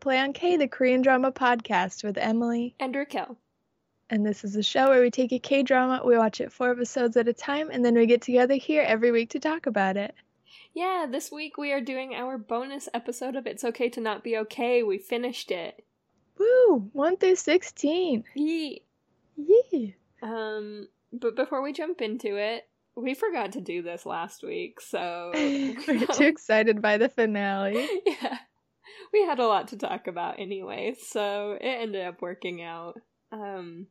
Play on K, the Korean drama podcast with Emily. And Raquel. And this is a show where we take a K drama, we watch it four episodes at a time, and then we get together here every week to talk about it. Yeah, this week we are doing our bonus episode of It's Okay to Not Be Okay. We finished it. Woo! 1 through 16. Yee. Yee. Um, but before we jump into it, we forgot to do this last week, so We're too excited by the finale. yeah. We had a lot to talk about anyway, so it ended up working out. Um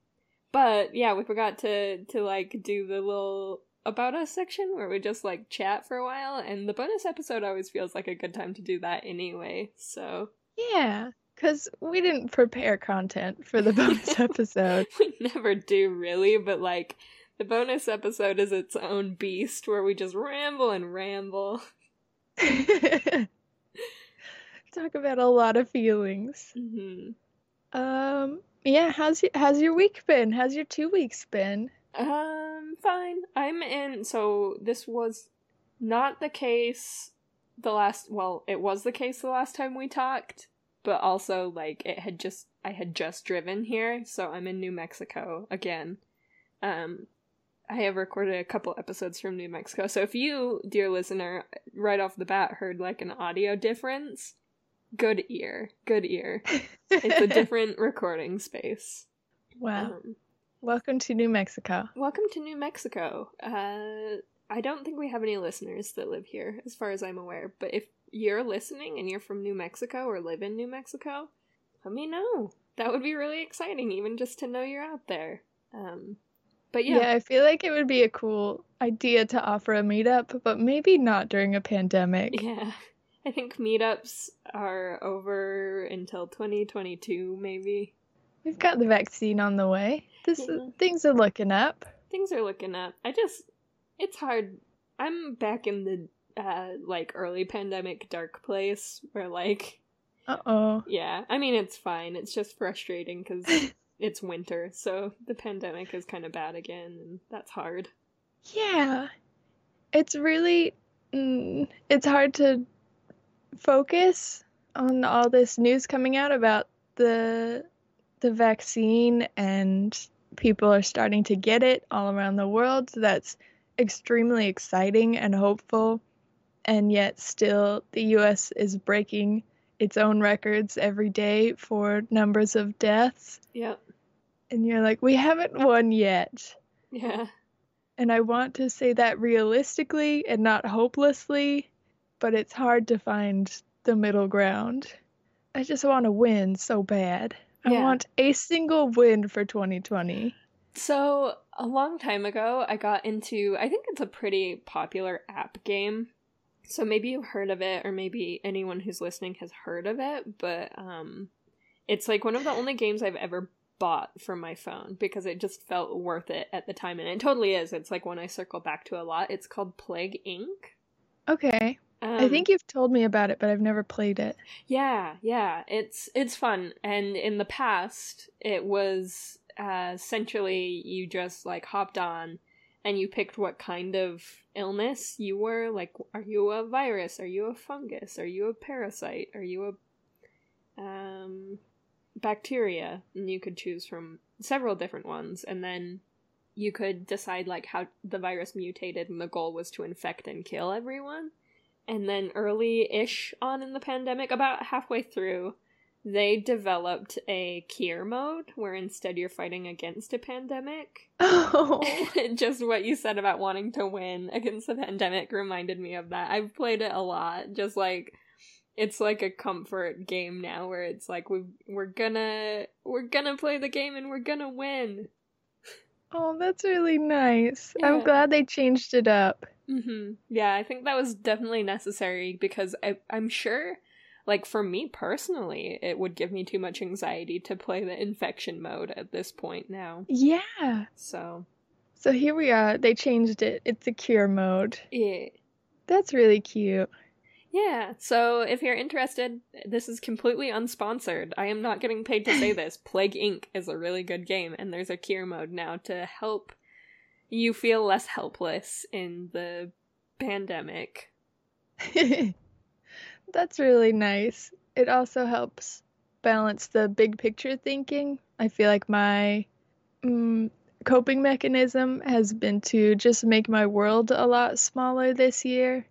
but yeah, we forgot to to like do the little about us section where we just like chat for a while and the bonus episode always feels like a good time to do that anyway. So Yeah, because we didn't prepare content for the bonus episode. we never do really, but like the bonus episode is its own beast where we just ramble and ramble. Talk about a lot of feelings. hmm Um, yeah, how's your, how's your week been? How's your two weeks been? Um, fine. I'm in. So this was not the case the last. Well, it was the case the last time we talked, but also like it had just. I had just driven here, so I'm in New Mexico again. Um, I have recorded a couple episodes from New Mexico, so if you, dear listener, right off the bat heard like an audio difference, good ear, good ear. It's a different recording space. wow. Um, Welcome to New Mexico. Welcome to New Mexico. Uh, I don't think we have any listeners that live here, as far as I'm aware. But if you're listening and you're from New Mexico or live in New Mexico, let me know. That would be really exciting, even just to know you're out there. Um, but Yeah. yeah, I feel like it would be a cool idea to offer a meetup, but maybe not during a pandemic. yeah. I think meetups are over until 2022, maybe. We've got the vaccine on the way. This Yeah. things are looking up. Things are looking up. I just, it's hard. I'm back in the uh, like early pandemic dark place where like Uh oh. Yeah, I mean it's fine. It's just frustrating because it's winter, so the pandemic is kind of bad again, and that's hard. Yeah. It's really mm, it's hard to focus on all this news coming out about the the vaccine and people are starting to get it all around the world. So that's extremely exciting and hopeful. And yet still the US is breaking its own records every day for numbers of deaths. Yep. And you're like, we haven't won yet. Yeah. And I want to say that realistically and not hopelessly, but it's hard to find the middle ground. I just want to win so bad. I want a single win for 2020. So a long time ago, I got into. I think it's a pretty popular app game. So maybe you've heard of it, or maybe anyone who's listening has heard of it. But um, it's like one of the only games I've ever bought for my phone because it just felt worth it at the time, and it totally is. It's like one I circle back to a lot. It's called Plague Inc. Okay. Um, I think you've told me about it, but I've never played it. Yeah, yeah, it's it's fun. And in the past, it was uh, essentially you just like hopped on and you picked what kind of illness you were. Like, are you a virus? Are you a fungus? Are you a parasite? Are you a um, bacteria? And you could choose from several different ones, and then you could decide like how the virus mutated, and the goal was to infect and kill everyone. And then early ish on in the pandemic, about halfway through, they developed a cure mode where instead you're fighting against a pandemic. Oh. Just what you said about wanting to win against the pandemic reminded me of that. I've played it a lot. Just like it's like a comfort game now where it's like we we're gonna we're gonna play the game and we're gonna win. Oh, that's really nice. I'm glad they changed it up. hmm Yeah, I think that was definitely necessary because I, I'm sure, like for me personally, it would give me too much anxiety to play the infection mode at this point now. Yeah. So So here we are. They changed it. It's a cure mode. yeah, That's really cute. Yeah. So if you're interested, this is completely unsponsored. I am not getting paid to say this. Plague Inc. is a really good game, and there's a cure mode now to help you feel less helpless in the pandemic. That's really nice. it also helps balance the big picture thinking. I feel like my mm, coping mechanism has been to just make my world a lot smaller this year,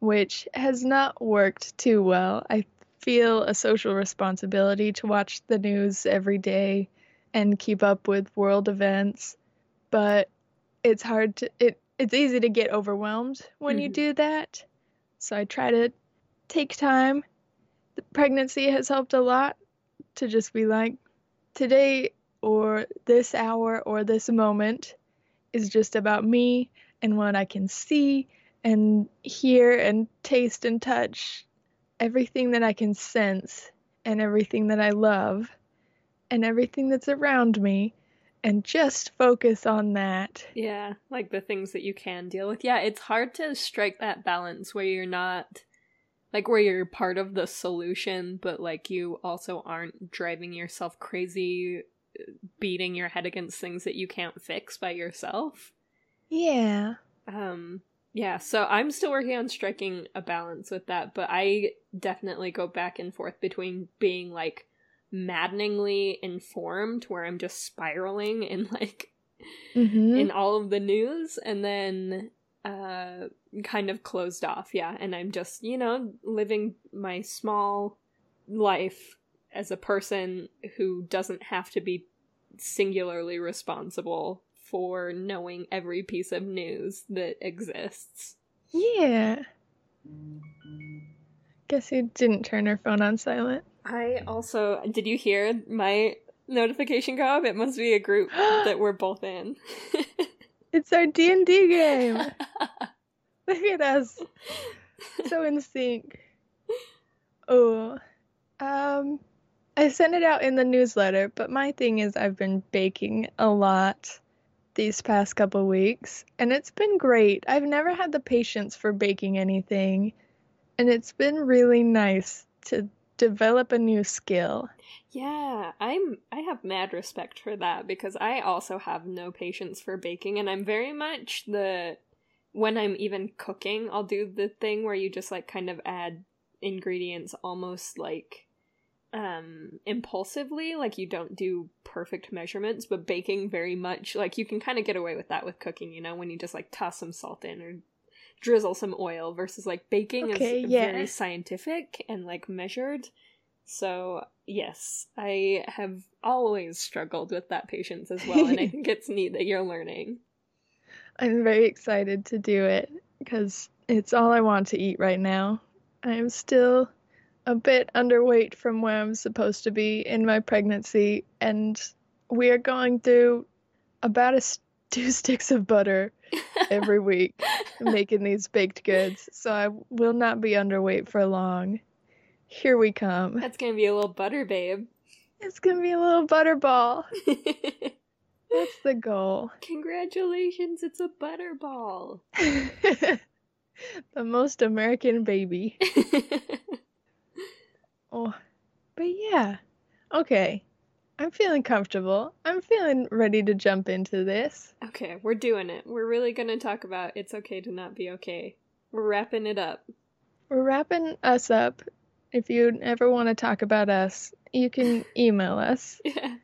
which has not worked too well. I feel a social responsibility to watch the news every day and keep up with world events, but it's hard to it it's easy to get overwhelmed when mm-hmm. you do that. So I try to take time. The pregnancy has helped a lot to just be like today or this hour or this moment is just about me and what I can see and hear and taste and touch everything that I can sense and everything that I love and everything that's around me and just focus on that. Yeah, like the things that you can deal with. Yeah, it's hard to strike that balance where you're not like where you're part of the solution but like you also aren't driving yourself crazy beating your head against things that you can't fix by yourself. Yeah. Um yeah, so I'm still working on striking a balance with that, but I definitely go back and forth between being like maddeningly informed where I'm just spiraling in like mm-hmm. in all of the news and then uh kind of closed off, yeah, and I'm just, you know, living my small life as a person who doesn't have to be singularly responsible for knowing every piece of news that exists. Yeah. Guess you didn't turn her phone on silent. I also did you hear my notification go up? It must be a group that we're both in. it's our D and D game. Look at us, so in sync. Oh, um, I sent it out in the newsletter, but my thing is I've been baking a lot these past couple weeks, and it's been great. I've never had the patience for baking anything, and it's been really nice to develop a new skill. Yeah, I'm I have mad respect for that because I also have no patience for baking and I'm very much the when I'm even cooking, I'll do the thing where you just like kind of add ingredients almost like um impulsively like you don't do perfect measurements but baking very much like you can kind of get away with that with cooking you know when you just like toss some salt in or drizzle some oil versus like baking okay, is yeah. very scientific and like measured. So yes i have always struggled with that patience as well and i think it's neat that you're learning. I'm very excited to do it because it's all i want to eat right now. I'm still a bit underweight from where I'm supposed to be in my pregnancy, and we are going through about a two sticks of butter every week making these baked goods. So I will not be underweight for long. Here we come. That's gonna be a little butter babe. It's gonna be a little butter ball. That's the goal. Congratulations, it's a butterball. the most American baby. Oh, but yeah. Okay. I'm feeling comfortable. I'm feeling ready to jump into this. Okay, we're doing it. We're really going to talk about It's Okay to Not Be Okay. We're wrapping it up. We're wrapping us up. If you ever want to talk about us, you can email us. yeah.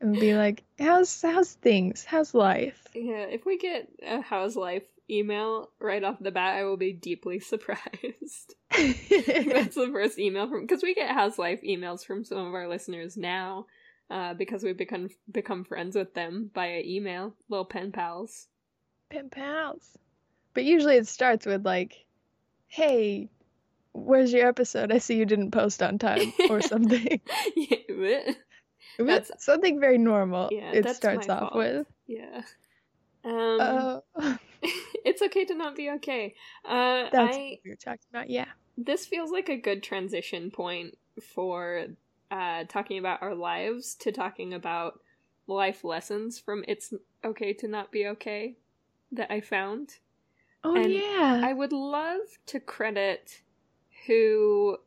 And be like, how's how's things? How's life? Yeah, if we get a how's life email right off the bat, I will be deeply surprised. That's the first email from because we get house life emails from some of our listeners now, uh, because we've become become friends with them via email, little pen pals. Pen pals. But usually it starts with like, "Hey, where's your episode? I see you didn't post on time," or something. yeah, that's something very normal. Yeah, it starts off fault. with. Yeah. Um, uh, it's okay to not be okay. Uh, That's I, what you're talking about, yeah. This feels like a good transition point for uh, talking about our lives to talking about life lessons from It's Okay to Not Be Okay that I found. Oh, and yeah. I would love to credit who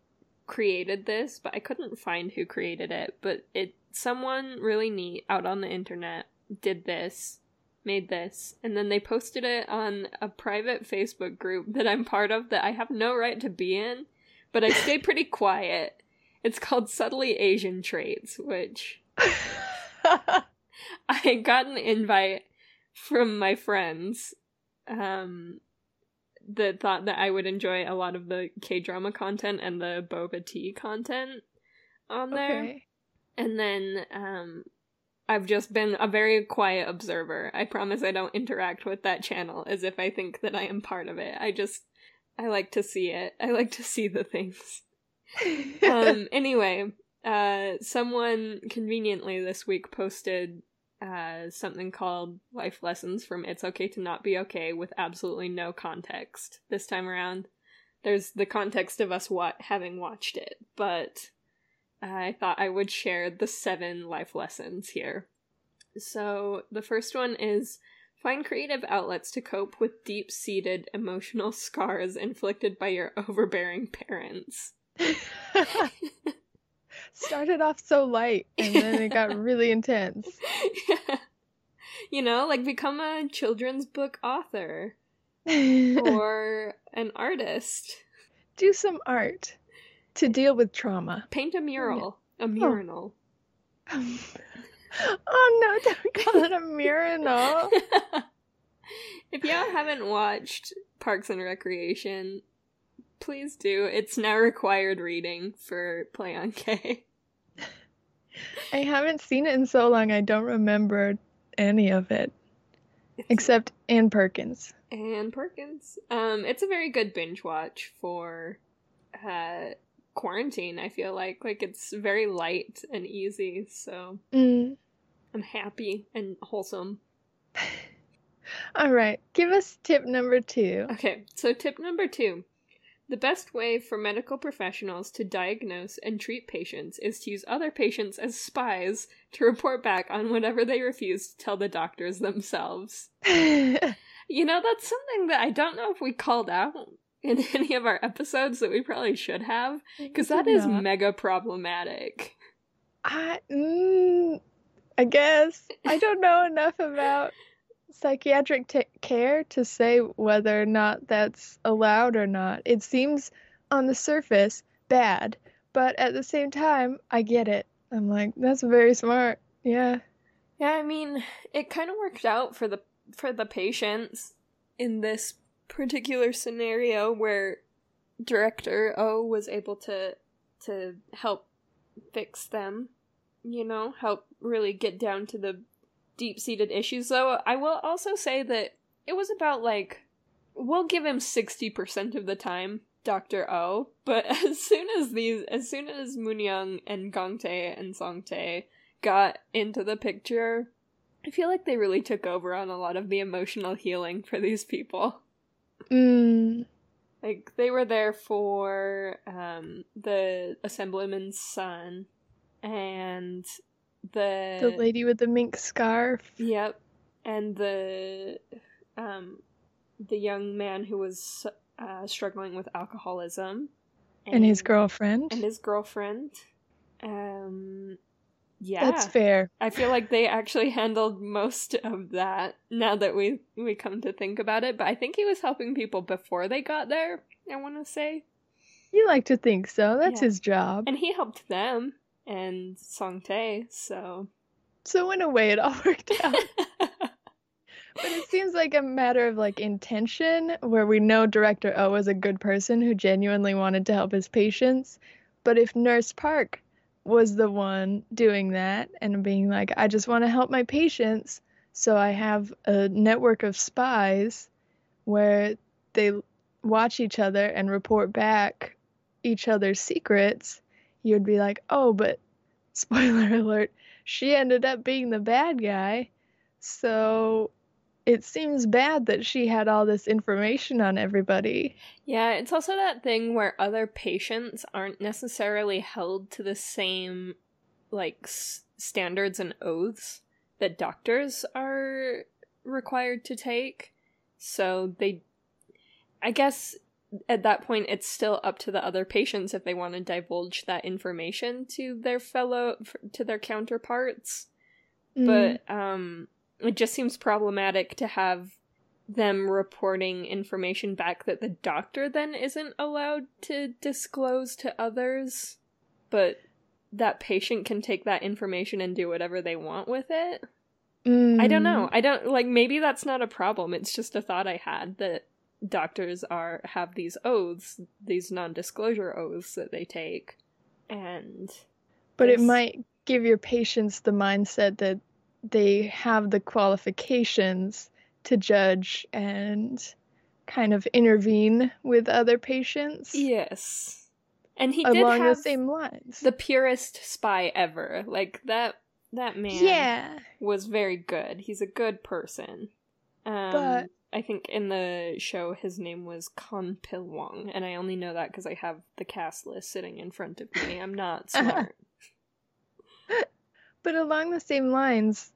created this, but I couldn't find who created it. But it someone really neat out on the internet did this made this and then they posted it on a private facebook group that i'm part of that i have no right to be in but i stay pretty quiet It's called Subtly Asian Traits, which I got an invite from my friends um, that thought that I would enjoy a lot of the K drama content and the boba tea content on there. okay. And then um, I've just been a very quiet observer. I promise I don't interact with that channel as if I think that I am part of it. I just I like to see it. I like to see the things. um anyway, uh someone conveniently this week posted uh something called life lessons from It's Okay to Not Be Okay with absolutely no context this time around. There's the context of us what having watched it, but I thought I would share the seven life lessons here. So, the first one is find creative outlets to cope with deep seated emotional scars inflicted by your overbearing parents. Started off so light and then it got really intense. yeah. You know, like become a children's book author or an artist. Do some art to deal with trauma. Paint a mural. A mural. oh no, don't call it a mural. if y'all haven't watched Parks and Recreation, please do. It's now required reading for Play on K. I haven't seen it in so long I don't remember any of it. Except Ann Perkins. Ann Perkins. Um, it's a very good binge watch for uh quarantine, I feel like. Like it's very light and easy, so Mm. I'm happy and wholesome. All right, give us tip number two. Okay, so tip number two. The best way for medical professionals to diagnose and treat patients is to use other patients as spies to report back on whatever they refuse to tell the doctors themselves. You know, that's something that I don't know if we called out in any of our episodes that we probably should have, because that is Not. mega problematic. I, mm, I guess I don't know enough about psychiatric ta care to say whether or not that's allowed or not. It seems on the surface bad, but at the same time, I get it. I'm like, that's very smart. Yeah. Yeah, I mean, it kind of worked out for the for the patients in this particular scenario where director O was able to to help fix them, you know, help really get down to the deep-seated issues. Though I will also say that it was about like we'll give him 60% of the time, Dr. O, but as soon as these as soon as Moonyoung and Gangtae and Sangtae got into the picture, I feel like they really took over on a lot of the emotional healing for these people. Mm. Like they were there for um the assemblyman's son and the The lady with the mink scarf Yep. And the um the young man who was uh, struggling with alcoholism and his girlfriend. and his girlfriend. Um yeah. That's fair. I feel like they actually handled most of that now that we we come to think about it, but I think he was helping people before they got there, I want to say. You like to think so. That's Yeah. his job. And he helped them and Sangtae, so So in a way, it all worked out. But it seems like a matter of like intention where we know director O was a good person who genuinely wanted to help his patients. But if Nurse Park was the one doing that and being like, I just want to help my patients, so I have a network of spies where they watch each other and report back each other's secrets, you'd be like, oh, but spoiler alert, she ended up being the bad guy. So it seems bad that she had all this information on everybody. Yeah, it's also that thing where other patients aren't necessarily held to the same like s- standards and oaths that doctors are required to take. So they I guess at that point it's still up to the other patients if they want to divulge that information to their fellow to their counterparts Mm. but um it just seems problematic to have them reporting information back that the doctor then isn't allowed to disclose to others but that patient can take that information and do whatever they want with it. Mm. I don't know. I don't like maybe that's not a problem. It's just a thought I had that doctors are have these oaths, these non-disclosure oaths that they take. And But it might give your patients the mindset that they have the qualifications to judge and kind of intervene with other patients Yes. And he did along have the same lines. the purest spy ever. Like that that man yeah, was very good. He's a good person. Um, But- I think in the show his name was Kon Pil Wong, and I only know that because I have the cast list sitting in front of me. I'm not smart. But along the same lines,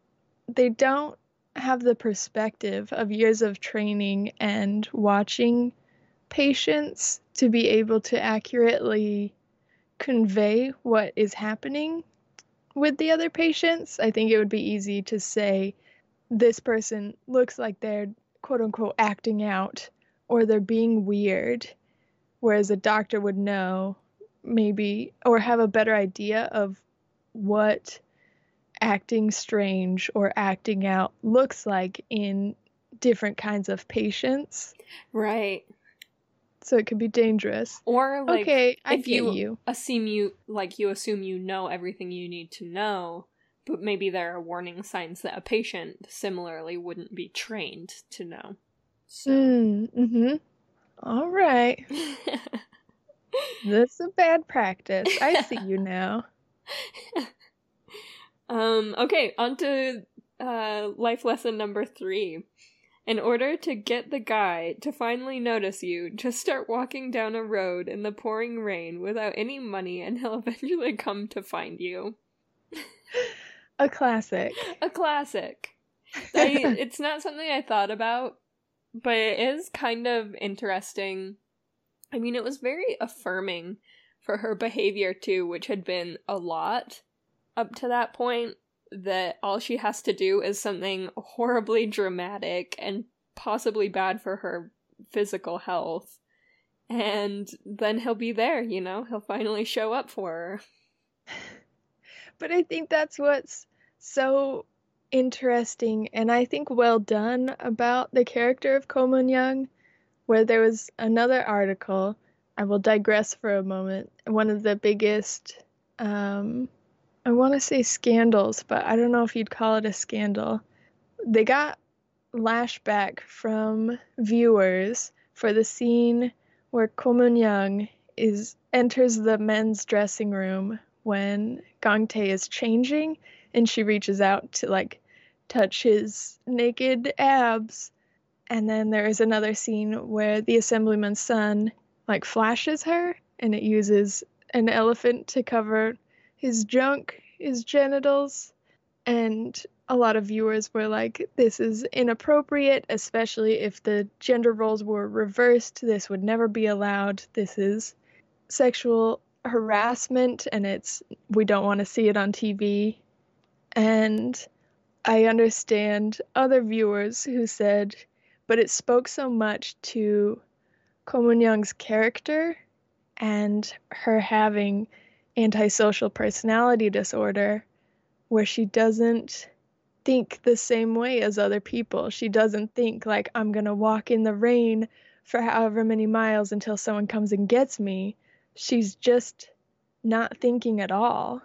they don't have the perspective of years of training and watching patients to be able to accurately convey what is happening with the other patients. I think it would be easy to say this person looks like they're quote unquote acting out or they're being weird, whereas a doctor would know maybe or have a better idea of what acting strange or acting out looks like in different kinds of patients. right. So it could be dangerous. Or like okay, I if you- you. assume you like you assume you know everything you need to know, but maybe there are warning signs that a patient similarly wouldn't be trained to know. So Mm, mm-hmm. All right. That's a bad practice. I see you now. um okay, on to uh life lesson number 3. In order to get the guy to finally notice you, just start walking down a road in the pouring rain without any money and he'll eventually come to find you. A classic. A classic. I, it's not something I thought about, but it is kind of interesting. I mean, it was very affirming for her behavior too, which had been a lot up to that point. That all she has to do is something horribly dramatic and possibly bad for her physical health. And then he'll be there, you know? He'll finally show up for her. But I think that's what's so interesting and I think well done about the character of Ko Moon Young, where there was another article. I will digress for a moment. One of the biggest, um, I want to say scandals, but I don't know if you'd call it a scandal. They got lashback from viewers for the scene where Ko Moon Young is enters the men's dressing room when Gang Tae is changing and she reaches out to like touch his naked abs. And then there is another scene where the assemblyman's son like flashes her and it uses an elephant to cover his junk, his genitals. And a lot of viewers were like, this is inappropriate, especially if the gender roles were reversed. This would never be allowed. This is sexual harassment and it's we don't want to see it on TV. And I understand other viewers who said, but it spoke so much to Ko Moon Young's character and her having antisocial personality disorder, where she doesn't think the same way as other people. She doesn't think, like, I'm going to walk in the rain for however many miles until someone comes and gets me. She's just not thinking at all.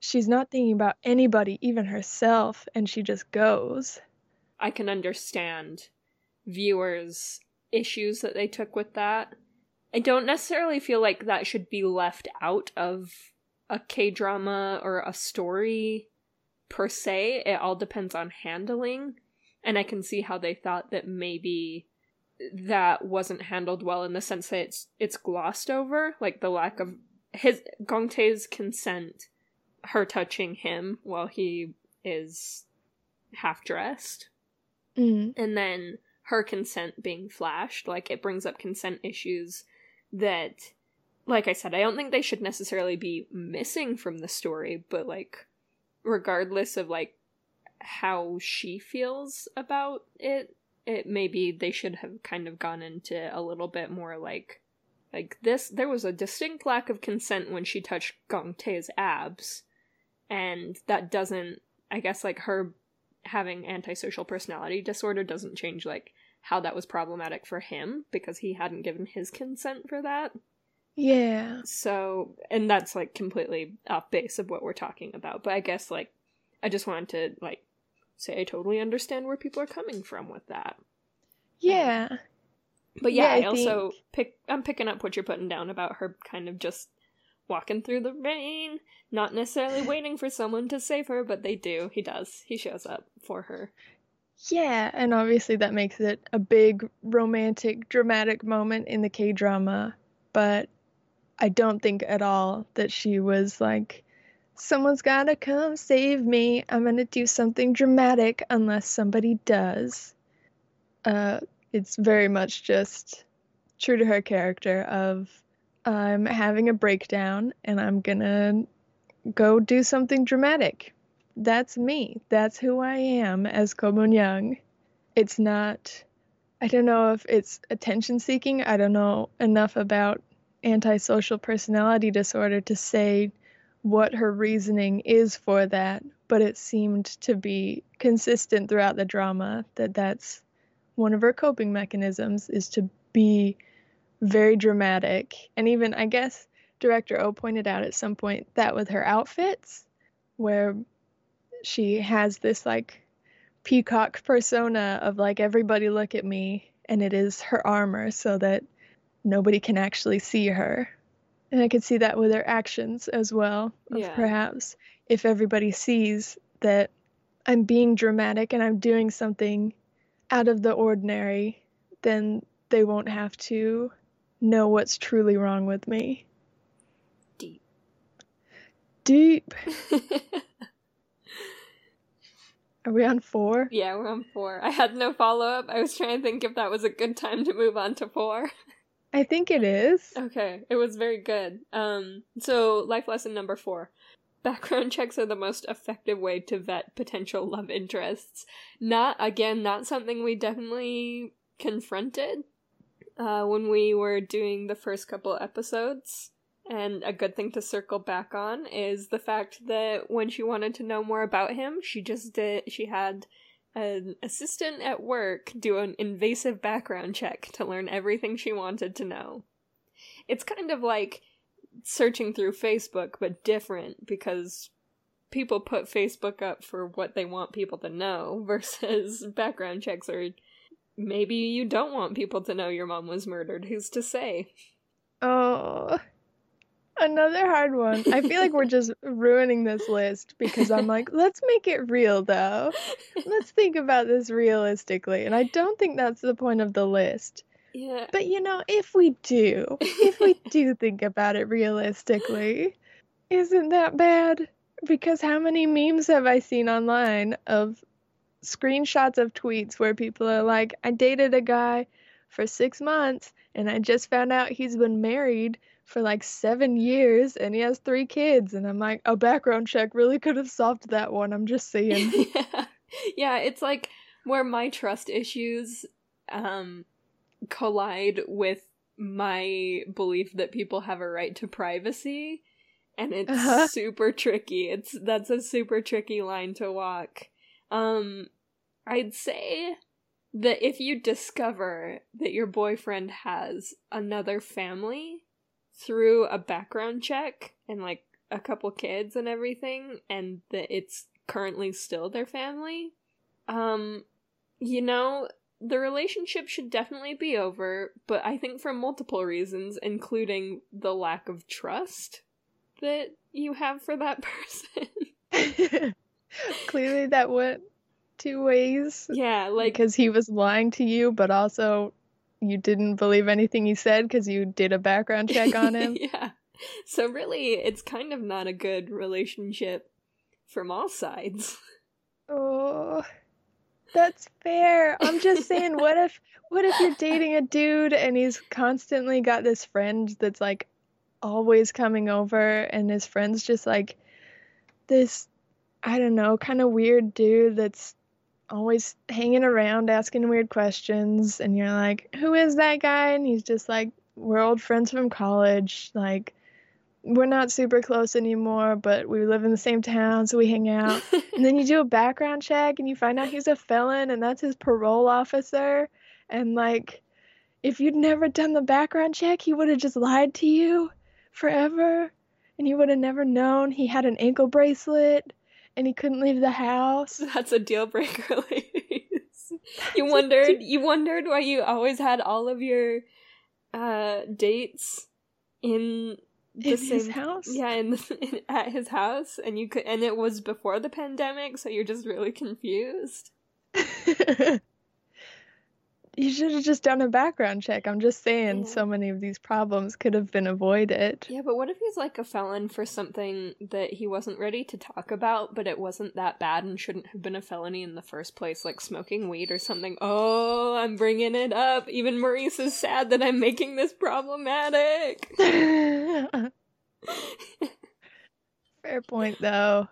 She's not thinking about anybody, even herself, and she just goes. I can understand viewers' issues that they took with that. I don't necessarily feel like that should be left out of a K drama or a story per se. It all depends on handling. And I can see how they thought that maybe that wasn't handled well in the sense that it's it's glossed over, like the lack of his Gang Tae's consent, her touching him while he is half dressed Mm. and then her consent being flashed like it brings up consent issues that like i said i don't think they should necessarily be missing from the story but like regardless of like how she feels about it it maybe they should have kind of gone into a little bit more like Like this, there was a distinct lack of consent when she touched Gang Tae's abs, and that doesn't. I guess like her having antisocial personality disorder doesn't change like how that was problematic for him because he hadn't given his consent for that. Yeah. So, and that's like completely off base of what we're talking about. But I guess like I just wanted to like say I totally understand where people are coming from with that. Yeah. Um, but yeah, Yeah, I, I also pick I'm picking up what you're putting down about her kind of just walking through the rain, not necessarily waiting for someone to save her, but they do. He does. He shows up for her. Yeah, and obviously that makes it a big romantic, dramatic moment in the K drama, but I don't think at all that she was like, someone's gotta come save me. I'm gonna do something dramatic unless somebody does. Uh, it's very much just true to her character of I'm having a breakdown and I'm gonna go do something dramatic that's me. That's who I am as Ko Moon Young. It's not. I don't know if it's attention seeking. I don't know enough about antisocial personality disorder to say what her reasoning is for that, but it seemed to be consistent throughout the drama that that's one of her coping mechanisms is to be very dramatic. And even, I guess, director O pointed out at some point that with her outfits, where she has this like peacock persona of like everybody look at me and it is her armor so that nobody can actually see her and i could see that with her actions as well Yeah. perhaps if everybody sees that i'm being dramatic and i'm doing something out of the ordinary then they won't have to know what's truly wrong with me Deep. deep are we on four yeah, we're on four. I had no follow up. I was trying to think if that was a good time to move on to four. I think it is. Okay, it was very good. Um, so life lesson number four. Background checks are the most effective way to vet potential love interests. Not, again, not something we definitely confronted uh, when we were doing the first couple episodes. And a good thing to circle back on is the fact that when she wanted to know more about him, she just did, she had an assistant at work do an invasive background check to learn everything she wanted to know. It's kind of like searching through Facebook, but different because people put Facebook up for what they want people to know versus background checks are maybe you don't want people to know your mom was murdered. Who's to say? Oh, another hard one. I feel like we're just ruining this list because I'm like, let's make it real though. Let's think about this realistically. And I don't think that's the point of the list. Yeah. But you know, if we do, if we do think about it realistically, isn't that bad? Because how many memes have I seen online of screenshots of tweets where people are like, I dated a guy for six months and I just found out he's been married for like seven years and he has three kids. And I'm like, a background check really could have solved that one. I'm just saying. yeah. yeah, it's like where my trust issues um collide with my belief that people have a right to privacy and it's Uh-huh. super tricky. It's that's a super tricky line to walk. Um I'd say that if you discover that your boyfriend has another family through a background check and like a couple kids and everything and that it's currently still their family um you know the relationship should definitely be over but i think for multiple reasons including the lack of trust that you have for that person Clearly, that went two ways. yeah like because he was lying to you, but also you didn't believe anything he said because you did a background check on him. yeah. So really, it's kind of not a good relationship from all sides. oh, that's fair. I'm just saying, what if, what if you're dating a dude and he's constantly got this friend that's like always coming over, and his friend's just like this, I don't know, kind of weird dude that's always hanging around asking weird questions and you're like who is that guy and he's just like we're old friends from college. Like, we're not super close anymore, but we live in the same town, so we hang out. and then you do a background check and you find out he's a felon and that's his parole officer. And like, if you'd never done the background check, he would have just lied to you forever. And you would have never known he had an ankle bracelet and he couldn't leave the house. That's a deal breaker, ladies. you wondered you wondered why you always had all of your uh dates in the in same his house. Yeah, in, the, in at his house, and you could, and it was before the pandemic, so you're just really confused. You should have just done a background check. I'm just saying, Yeah. so many of these problems could have been avoided. Yeah, but what if he's like a felon for something that he wasn't ready to talk about, but it wasn't that bad and shouldn't have been a felony in the first place, like smoking weed or something? Oh, I'm bringing it up. Even Maurice is sad that I'm making this problematic. Fair point, though.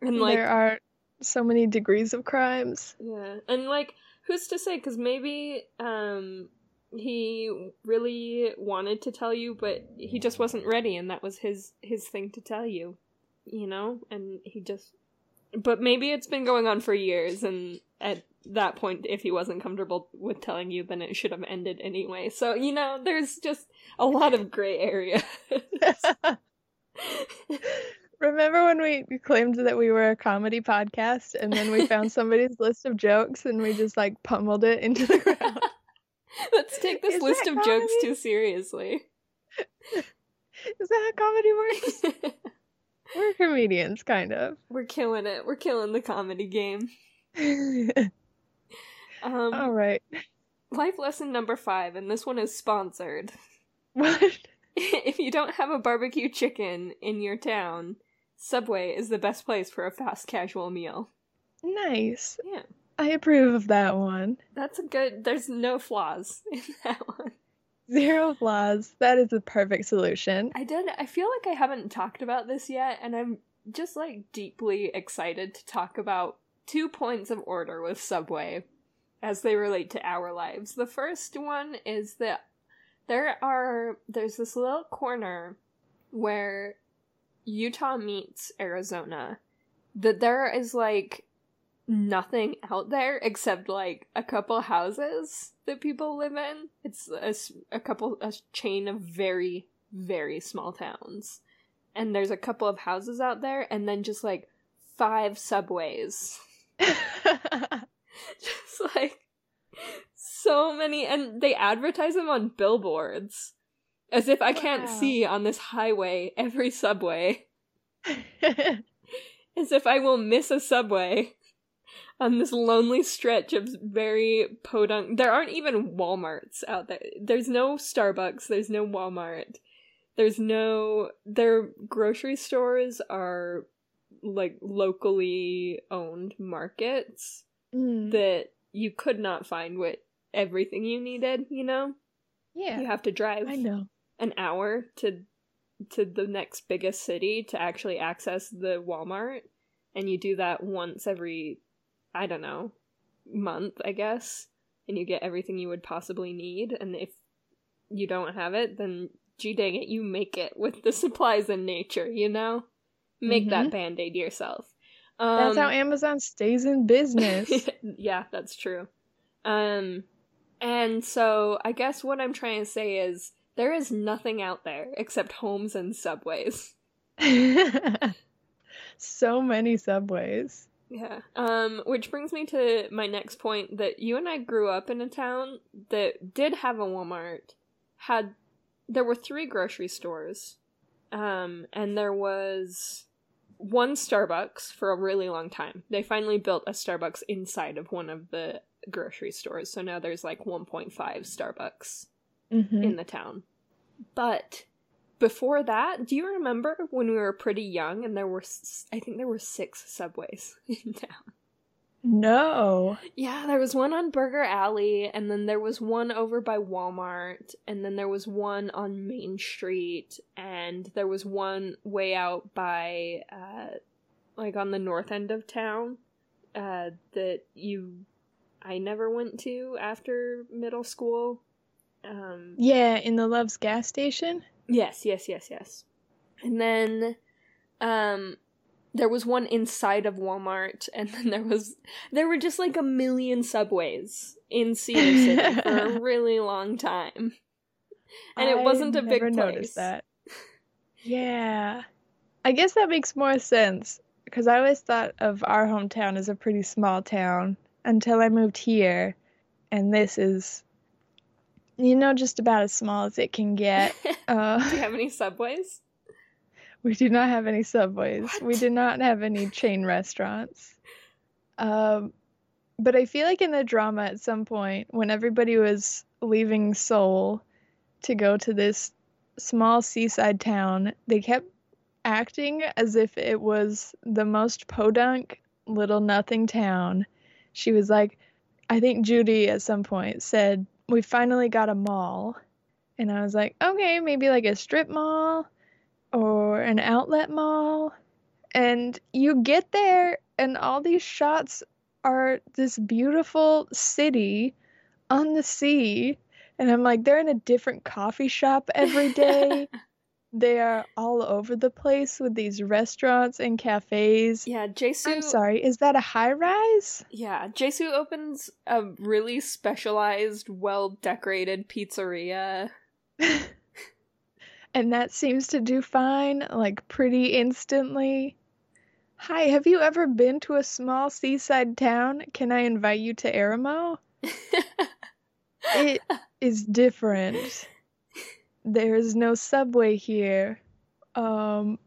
And like, there are so many degrees of crimes. Yeah, and like, who's to say? Because maybe um he really wanted to tell you, but he just wasn't ready, and that was his his thing to tell you, you know. And he just, but maybe it's been going on for years, and at that point, if he wasn't comfortable with telling you, then it should have ended anyway. So you know, there's just a lot of gray area. Remember when we claimed that we were a comedy podcast and then we found somebody's list of jokes and we just like pummeled it into the ground? Let's take this Is list of jokes too seriously. Is that how comedy works? We're comedians, kind of. We're killing it. We're killing the comedy game. Um, All right. life lesson number five, and this one is sponsored. What? if you don't have a barbecue chicken in your town, Subway is the best place for a fast casual meal. Nice. Yeah, I approve of that one. that's a good. There's no flaws in that one. Zero flaws. That is the perfect solution. I did. I feel like I haven't talked about this yet, and I'm just like deeply excited to talk about two points of order with Subway as they relate to our lives. The first one is that there are there's this little corner where Utah meets Arizona that there is like nothing out there except like a couple houses that people live in. It's a couple a chain of very very small towns. And there's a couple of houses out there and then just like five subways. just like so many and they advertise them on billboards as if I can't Wow. see on this highway every subway as if I will miss a subway on this lonely stretch of very podunk. There aren't even Walmarts out there. There's no Starbucks. There's no Walmart. There's no. Their grocery stores are like locally owned markets Mm, that you could not find with everything you needed. You know, yeah, you have to drive I know. An hour to to the next biggest city to actually access the Walmart. And you do that once every I don't know month I guess. And you get everything you would possibly need. And if you don't have it then gee dang it you make it with the supplies in nature you know? Make that band-aid yourself. Um, That's how Amazon stays in business. yeah, that's true. Um and so I guess what I'm trying to say is there is nothing out there except homes and subways. so many subways. Yeah. Um which brings me to my next point that you and I grew up in a town that did have a Walmart. Had there were three grocery stores. Um and there was one Starbucks for a really long time. They finally built a Starbucks inside of one of the grocery stores. So now there's like 1.5 Starbucks Mhm. in the town. But before that, do you remember when we were pretty young and there were I think there were 6 subways in town. No. Yeah, there was one on Burger Alley and then there was one over by Walmart and then there was one on Main Street and there was one way out by uh like on the north end of town uh that you I never went to after middle school. Um, Yeah, in the Love's gas station. Yes, yes, yes, yes. And then um there was one inside of Walmart and then there was there were just like a million subways in Cedar City for a really long time. And it I wasn't a big place. that. Yeah, I guess that makes more sense because I always thought of our hometown as a pretty small town until I moved here, and this is, you know, just about as small as it can get. Do Uh, you have any subways? we do not have any subways. We do not have any chain restaurants. Um, but I feel like in the drama at some point, when everybody was leaving Seoul to go to this small seaside town, they kept acting as if it was the most podunk little nothing town. She was like, I think Judy at some point said, We finally got a mall. And I was like, Okay, maybe like a strip mall or an outlet mall. And you get there, and all these shots are this beautiful city on the sea. And I'm like, they're in a different coffee shop every day. they are all over the place with these restaurants and cafes. Yeah, Jesu I'm sorry, is that a high rise? Yeah, Jesu opens a really specialized, well decorated pizzeria. and that seems to do fine, like pretty instantly. Hi, have you ever been to a small seaside town? Can I invite you to Aramo? It is different. There is no subway here. Um,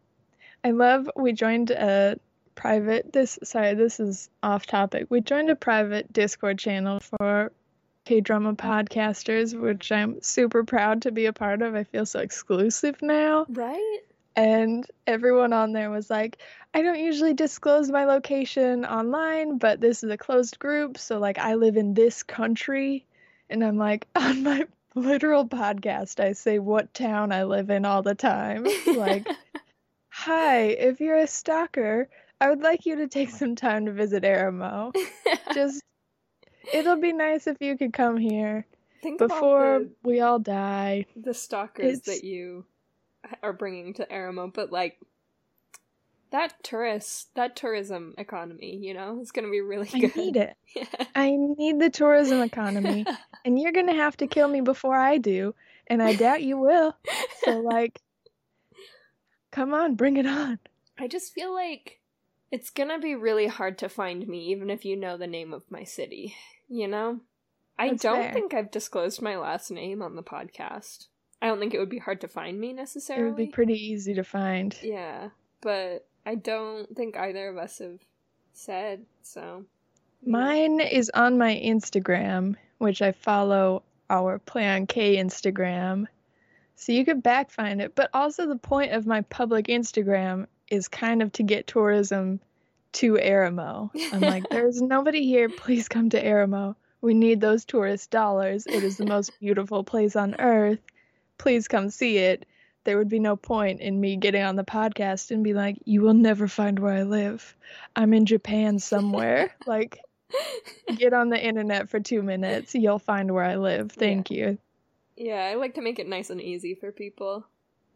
I love we joined a private this sorry, this is off topic. We joined a private Discord channel for K-drama podcasters, which I'm super proud to be a part of. I feel so exclusive now. right? And everyone on there was like, I don't usually disclose my location online, but this is a closed group, so like I live in this country. And I'm like, on my literal podcast, I say what town I live in all the time. Like, hi, if you're a stalker, I would like you to take some time to visit Aramo. Just, it'll be nice if you could come here Think before about we all die. the, the stalkers it's- that you are bringing to Aramo, but like that tourist, that tourism economy, you know, is going to be really I need it. Yeah. I need the tourism economy. and you're gonna have to kill me before I do, and I doubt you will. So like, come on, bring it on. I just feel like it's gonna be really hard to find me, even if you know the name of my city. You know? I That's don't fair. think I've disclosed my last name on the podcast. I don't think it would be hard to find me necessarily. It would be pretty easy to find. yeah, but I don't think either of us have said, so. Mine is on my Instagram, which I follow our Play on K Instagram. So you could back find it. But also the point of my public Instagram is kind of to get tourism to Aramo. I'm like, there's nobody here. Please come to Aramo. We need those tourist dollars. It is the most beautiful place on earth. Please come see it. There would be no point in me getting on the podcast and be like, you will never find where I live. I'm in Japan somewhere. like, get on the internet for two minutes. You'll find where I live. Thank you. yeah, I like to make it nice and easy for people.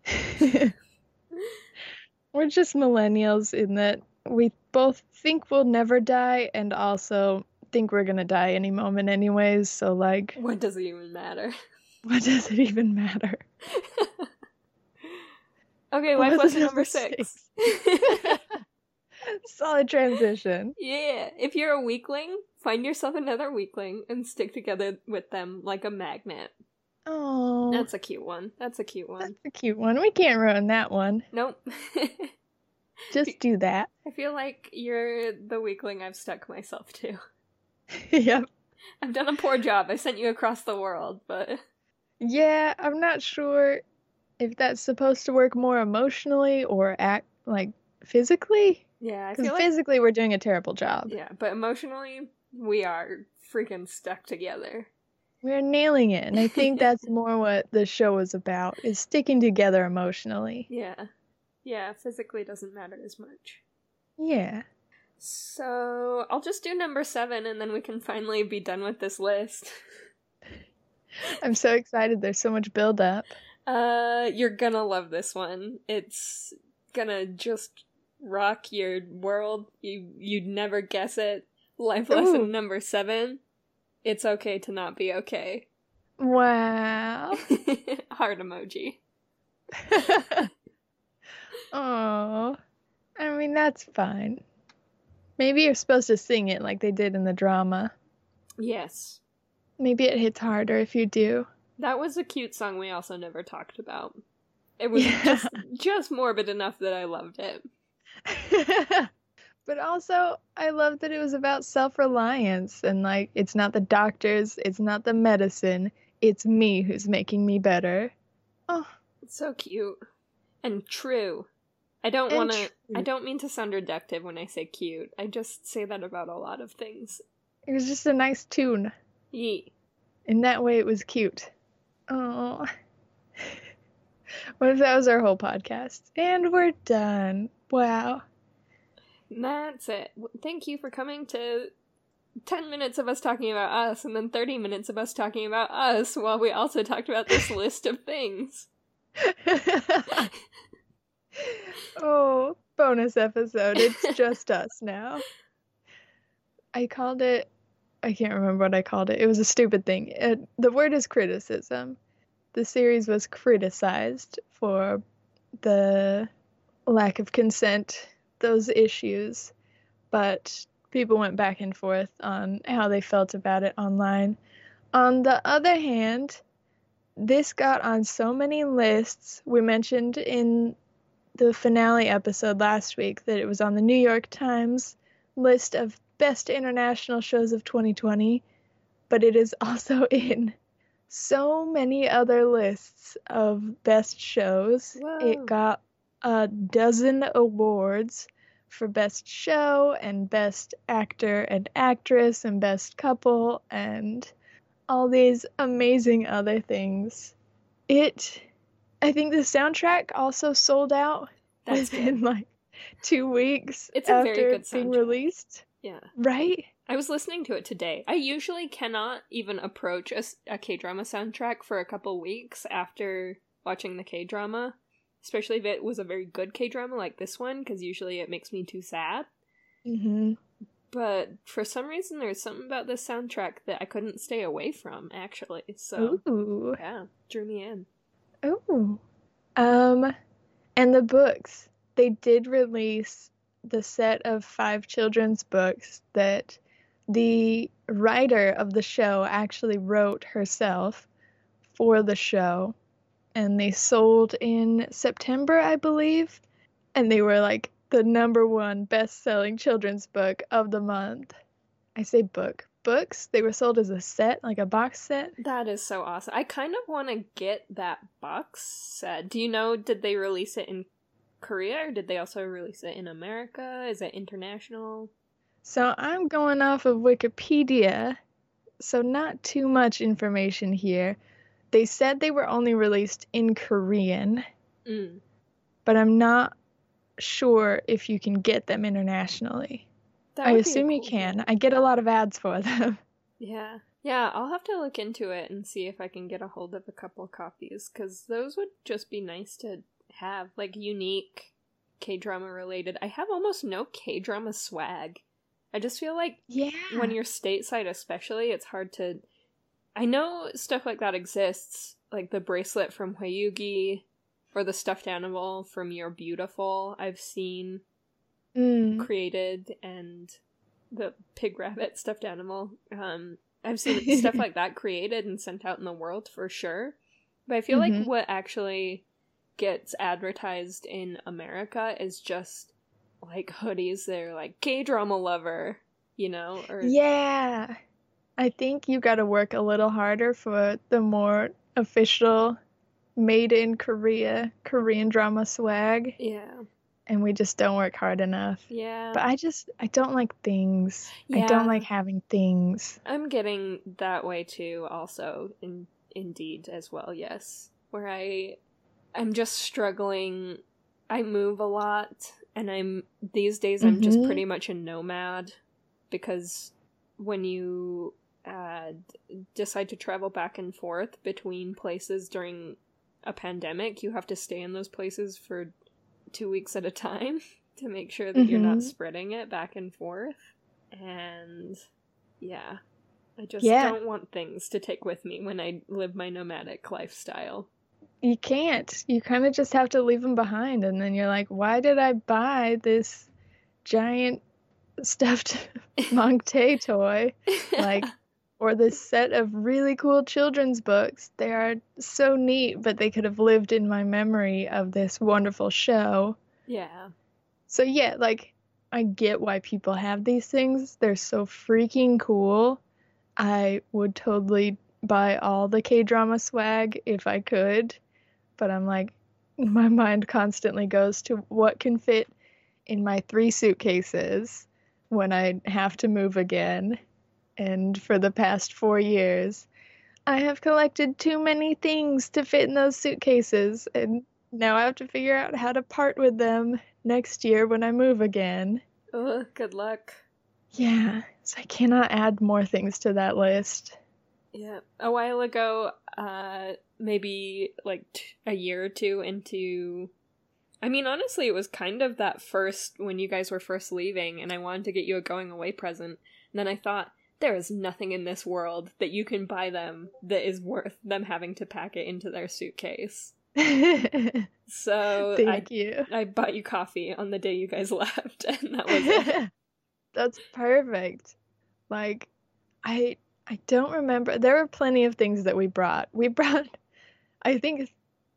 We're just millennials in that we both think we'll never die and also think we're gonna die any moment, anyways. So, like, What does it even matter? what does it even matter? Okay, life was lesson number number six. Solid transition. yeah, if you're a weakling, find yourself another weakling and stick together with them like a magnet. Oh, That's a cute one. That's a cute one. that's a cute one. We can't ruin that one. Nope. Just do that. I feel like you're the weakling I've stuck myself to. yep. I've done a poor job. I sent you across the world, but Yeah, I'm not sure if that's supposed to work more emotionally or act like physically. yeah, Because like physically, we're doing a terrible job. yeah, but emotionally, we are freaking stuck together. We're nailing it, and I think that's more what the show is about: is sticking together emotionally. Yeah, yeah, physically doesn't matter as much. Yeah. So I'll just do number seven, and then we can finally be done with this list. I'm so excited. There's so much build up. Uh, you're gonna love this one. It's gonna just rock your world. You you'd never guess it. Life lesson Ooh. number seven. It's okay to not be okay. Wow. Heart emoji. Oh, I mean that's fine. Maybe you're supposed to sing it like they did in the drama. Yes. Maybe it hits harder if you do. That was a cute song we also never talked about. It was Yeah. just just morbid enough that I loved it. but also, I love that it was about self reliance and like it's not the doctors, it's not the medicine, it's me who's making me better. Oh, It's so cute. And true. I don't want to. I don't mean to sound reductive when I say cute. I just say that about a lot of things. it was just a nice tune. Yee. In that way, it was cute. Oh. What if that was our whole podcast? And we're done. Wow. That's it. Thank you for coming to 10 minutes of us talking about us and then 30 minutes of us talking about us while we also talked about this list of things. oh, bonus episode. It's just us now. I called it. I can't remember what I called it. It was a stupid thing. It, the word is criticism. The series was criticized for the lack of consent, those issues, but people went back and forth on how they felt about it online. On the other hand, this got on so many lists. We mentioned in the finale episode last week that it was on the New York Times list of best international shows of 2020, but it is also in so many other lists of best shows. Whoa. It got a dozen awards for best show and best actor and actress and best couple and all these amazing other things. It I think the soundtrack also sold out That's within good. like two weeks It's a after very good being released. Yeah. Right? I was listening to it today. I usually cannot even approach a, a K-drama soundtrack for a couple weeks after watching the K-drama, especially if it was a very good K-drama like this one because usually it makes me too sad. hmm But for some reason there's something about this soundtrack that I couldn't stay away from actually. So, Ooh. yeah, drew me in. Oh. Um, and the books. They did release the set of five children's books that the writer of the show actually wrote herself for the show. And they sold in September, I believe. And they were like the number one best selling children's book of the month. I say book. Books, they were sold as a set, like a box set. That is so awesome. I kind of want to get that box set. Do you know, did they release it in Korea or did they also release it in America? Is it international? So I'm going off of Wikipedia, so not too much information here. They said they were only released in Korean, Mm. but I'm not sure if you can get them internationally. I would be a assume you can. thing. I get a lot of ads for them. Yeah. Yeah, I'll have to look into it and see if I can get a hold of a couple copies because those would just be nice to have, like unique K drama related. I have almost no K drama swag. I just feel like Yeah. when you're stateside, especially, it's hard to. I know stuff like that exists, like the bracelet from Hwayugi or the stuffed animal from You're Beautiful. I've seen Mm. created and the pig rabbit stuffed animal. Um, I've seen stuff like that created and sent out in the world for sure. But I feel Mhm. like what actually gets advertised in America is just like hoodies. They're like K drama lover, you know, or Yeah. I think you got to work a little harder for the more official made in Korea Korean drama swag, yeah, and we just don't work hard enough. yeah. But I just I don't like things. I don't like having things. I'm getting that way too also in indeed as well, yes. Where I I'm just struggling I move a lot and I'm these days I'm just Mhm. pretty much a nomad because when you uh, decide to travel back and forth between places during a pandemic, you have to stay in those places for two weeks at a time to make sure that mm-hmm. you're not mm-hmm. spreading it back and forth. And yeah, I just yeah. don't want things to take with me when I live my nomadic lifestyle. You can't. You kind of just have to leave them behind. And then you're like, why did I buy this giant stuffed Tay toy? Like, or this set of really cool children's books. They are so neat, but they could have lived in my memory of this wonderful show. Yeah. So, yeah, like, I get why people have these things. They're so freaking cool. I would totally buy all the K drama swag if I could, but I'm like, my mind constantly goes to what can fit in my three suitcases when I have to move again. And for the past four years, I have collected too many things to fit in those suitcases, and now I have to figure out how to part with them next year when I move again. Oh, good luck. Yeah, so I cannot add more things to that list. Yeah, a while ago, uh, maybe like t- a year or two into. I mean, honestly, it was kind of that first when you guys were first leaving, and I wanted to get you a going away present. And then I thought, there is nothing in this world that you can buy them that is worth them having to pack it into their suitcase. so Thank I, you. I bought you coffee on the day you guys left, and that was it. That's perfect. Like, I I don't remember. There were plenty of things that we brought. We brought, I think,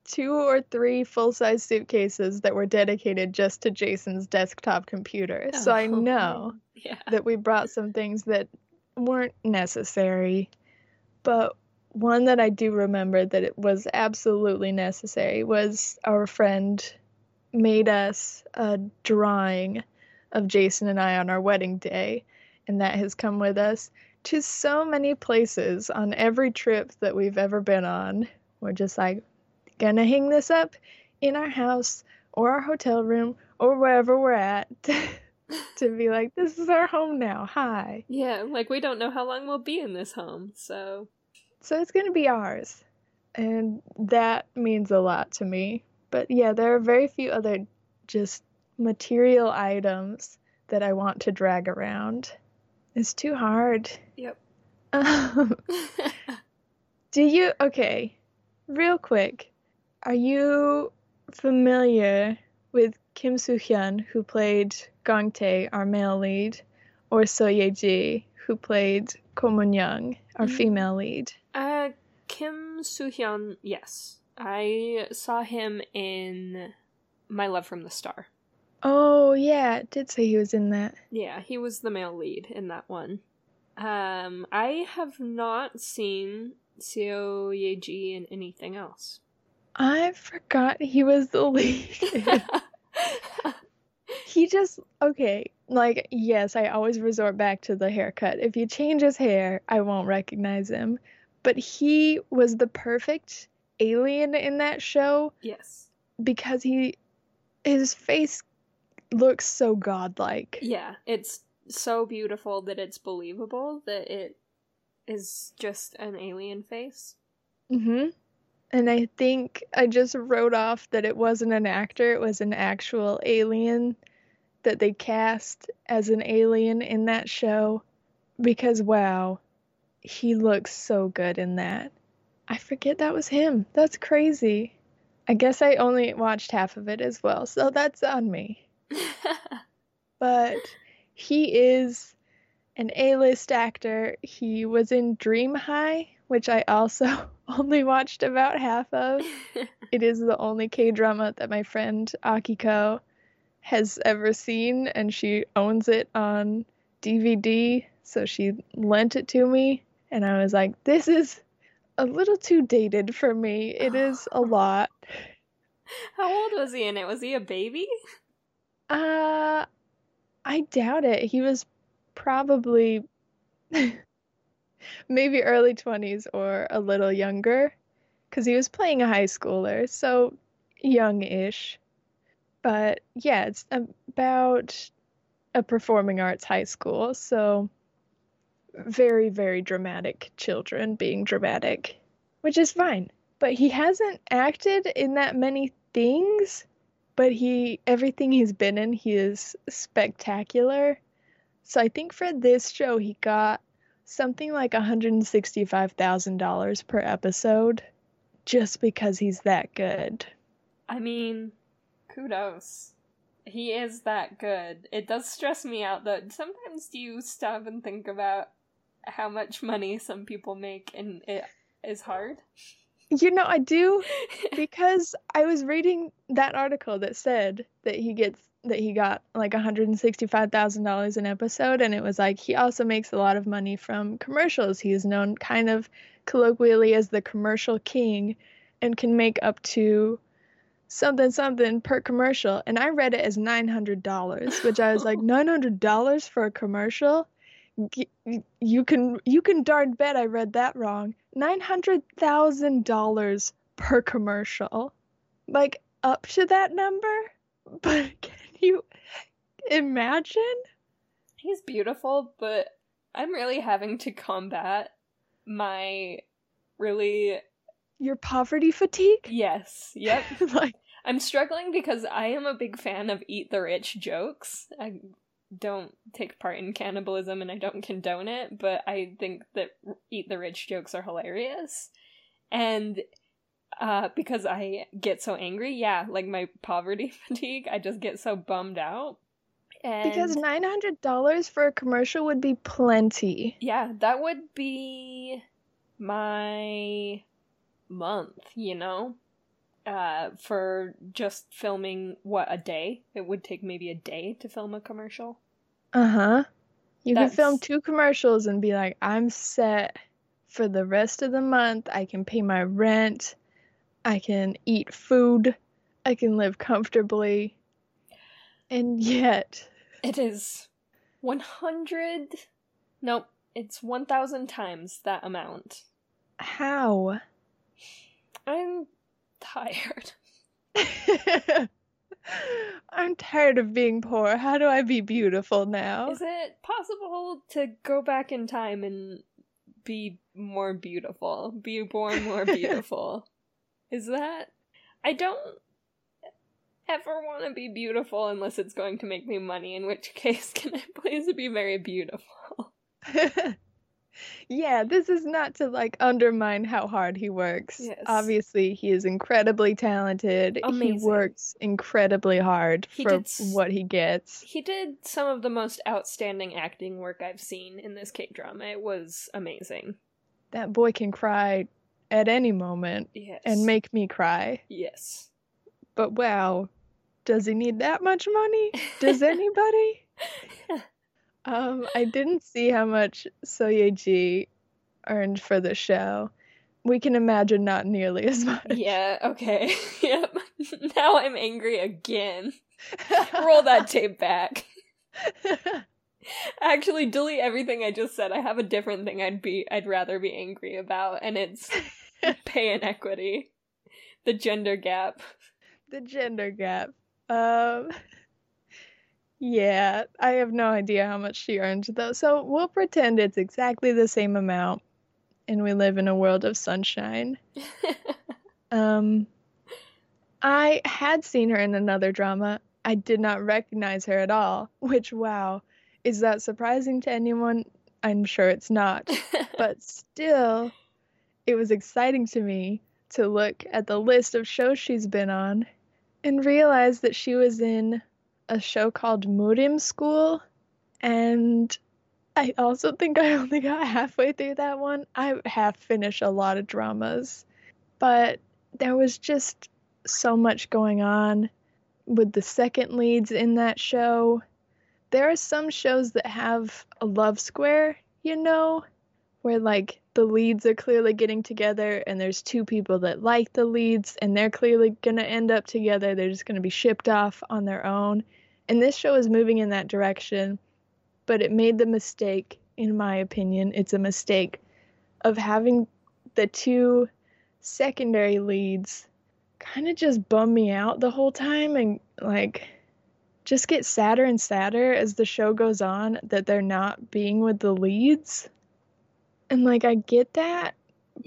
two or three full size suitcases that were dedicated just to Jason's desktop computer. Oh, so I oh, know yeah. that we brought some things that weren't necessary. But one that I do remember that it was absolutely necessary was our friend made us a drawing of Jason and I on our wedding day, and that has come with us to so many places on every trip that we've ever been on. We're just like, gonna hang this up in our house or our hotel room or wherever we're at to be like, this is our home now. Hi. Yeah, like we don't know how long we'll be in this home, so. So it's gonna be ours. And that means a lot to me. But yeah, there are very few other just material items that I want to drag around. It's too hard. Yep. Um, do you okay? Real quick, are you familiar with Kim Soo Hyun, who played Gang Tae, our male lead, or Seo Ye Ji, who played Ko Moon Young, our mm. female lead? Uh, Kim Soo Hyun, yes. I saw him in My Love from the Star. Oh yeah, it did say he was in that. Yeah, he was the male lead in that one. Um, I have not seen Seo Ye Ji in anything else. I forgot he was the lead. he just okay. Like yes, I always resort back to the haircut. If you change his hair, I won't recognize him. But he was the perfect alien in that show. Yes. Because he his face looks so godlike. Yeah, it's so beautiful that it's believable that it is just an alien face. Mhm. And I think I just wrote off that it wasn't an actor, it was an actual alien that they cast as an alien in that show because wow, he looks so good in that. I forget that was him. That's crazy. I guess I only watched half of it as well, so that's on me. but he is an A-list actor. He was in Dream High, which I also only watched about half of. it is the only K-drama that my friend Akiko has ever seen and she owns it on DVD, so she lent it to me and I was like, this is a little too dated for me. It is a lot. How old was he in it? Was he a baby? Uh, I doubt it. He was probably maybe early 20s or a little younger because he was playing a high schooler, so young ish. But yeah, it's about a performing arts high school, so very, very dramatic children being dramatic, which is fine. But he hasn't acted in that many things, but he everything he's been in, he is spectacular. So I think for this show he got something like $165,000 per episode just because he's that good. I mean, kudos. He is that good. It does stress me out though. Sometimes do you stop and think about how much money some people make and it is hard? You know, I do because I was reading that article that said that he gets that he got like $165,000 an episode and it was like he also makes a lot of money from commercials. He is known kind of colloquially as the commercial king and can make up to something something per commercial and I read it as $900, which I was like $900 for a commercial? You can you can darn bet I read that wrong. $900,000 per commercial. Like up to that number? But you imagine? He's beautiful, but I'm really having to combat my really your poverty fatigue? Yes. Yep. like I'm struggling because I am a big fan of eat the rich jokes. I don't take part in cannibalism and I don't condone it, but I think that eat the rich jokes are hilarious. And uh, because I get so angry. Yeah, like my poverty fatigue, I just get so bummed out. And because nine hundred dollars for a commercial would be plenty. Yeah, that would be my month. You know, uh, for just filming what a day. It would take maybe a day to film a commercial. Uh huh. You That's... can film two commercials and be like, I'm set for the rest of the month. I can pay my rent. I can eat food, I can live comfortably, and yet. It is 100. Nope, it's 1,000 times that amount. How? I'm tired. I'm tired of being poor. How do I be beautiful now? Is it possible to go back in time and be more beautiful? Be born more beautiful? Is that I don't ever want to be beautiful unless it's going to make me money, in which case can I please be very beautiful? yeah, this is not to like undermine how hard he works. Yes. Obviously, he is incredibly talented. Amazing. He works incredibly hard he for what he gets. He did some of the most outstanding acting work I've seen in this K drama. It was amazing. That boy can cry at any moment yes. and make me cry. Yes. But wow, does he need that much money? Does anybody? um, I didn't see how much Seo Ye Ji earned for the show. We can imagine not nearly as much. Yeah, okay. yep. Now I'm angry again. Roll that tape back. Actually, delete everything I just said. I have a different thing I'd be I'd rather be angry about, and it's pay inequity. The gender gap. The gender gap. Um Yeah, I have no idea how much she earned though. So we'll pretend it's exactly the same amount and we live in a world of sunshine. um I had seen her in another drama. I did not recognize her at all, which wow, is that surprising to anyone? I'm sure it's not. but still, it was exciting to me to look at the list of shows she's been on and realize that she was in a show called Murim School. And I also think I only got halfway through that one. I have finished a lot of dramas, but there was just so much going on with the second leads in that show there are some shows that have a love square, you know, where like the leads are clearly getting together and there's two people that like the leads and they're clearly going to end up together. They're just going to be shipped off on their own. And this show is moving in that direction, but it made the mistake, in my opinion, it's a mistake of having the two secondary leads kind of just bum me out the whole time and like just get sadder and sadder as the show goes on that they're not being with the leads. And like I get that,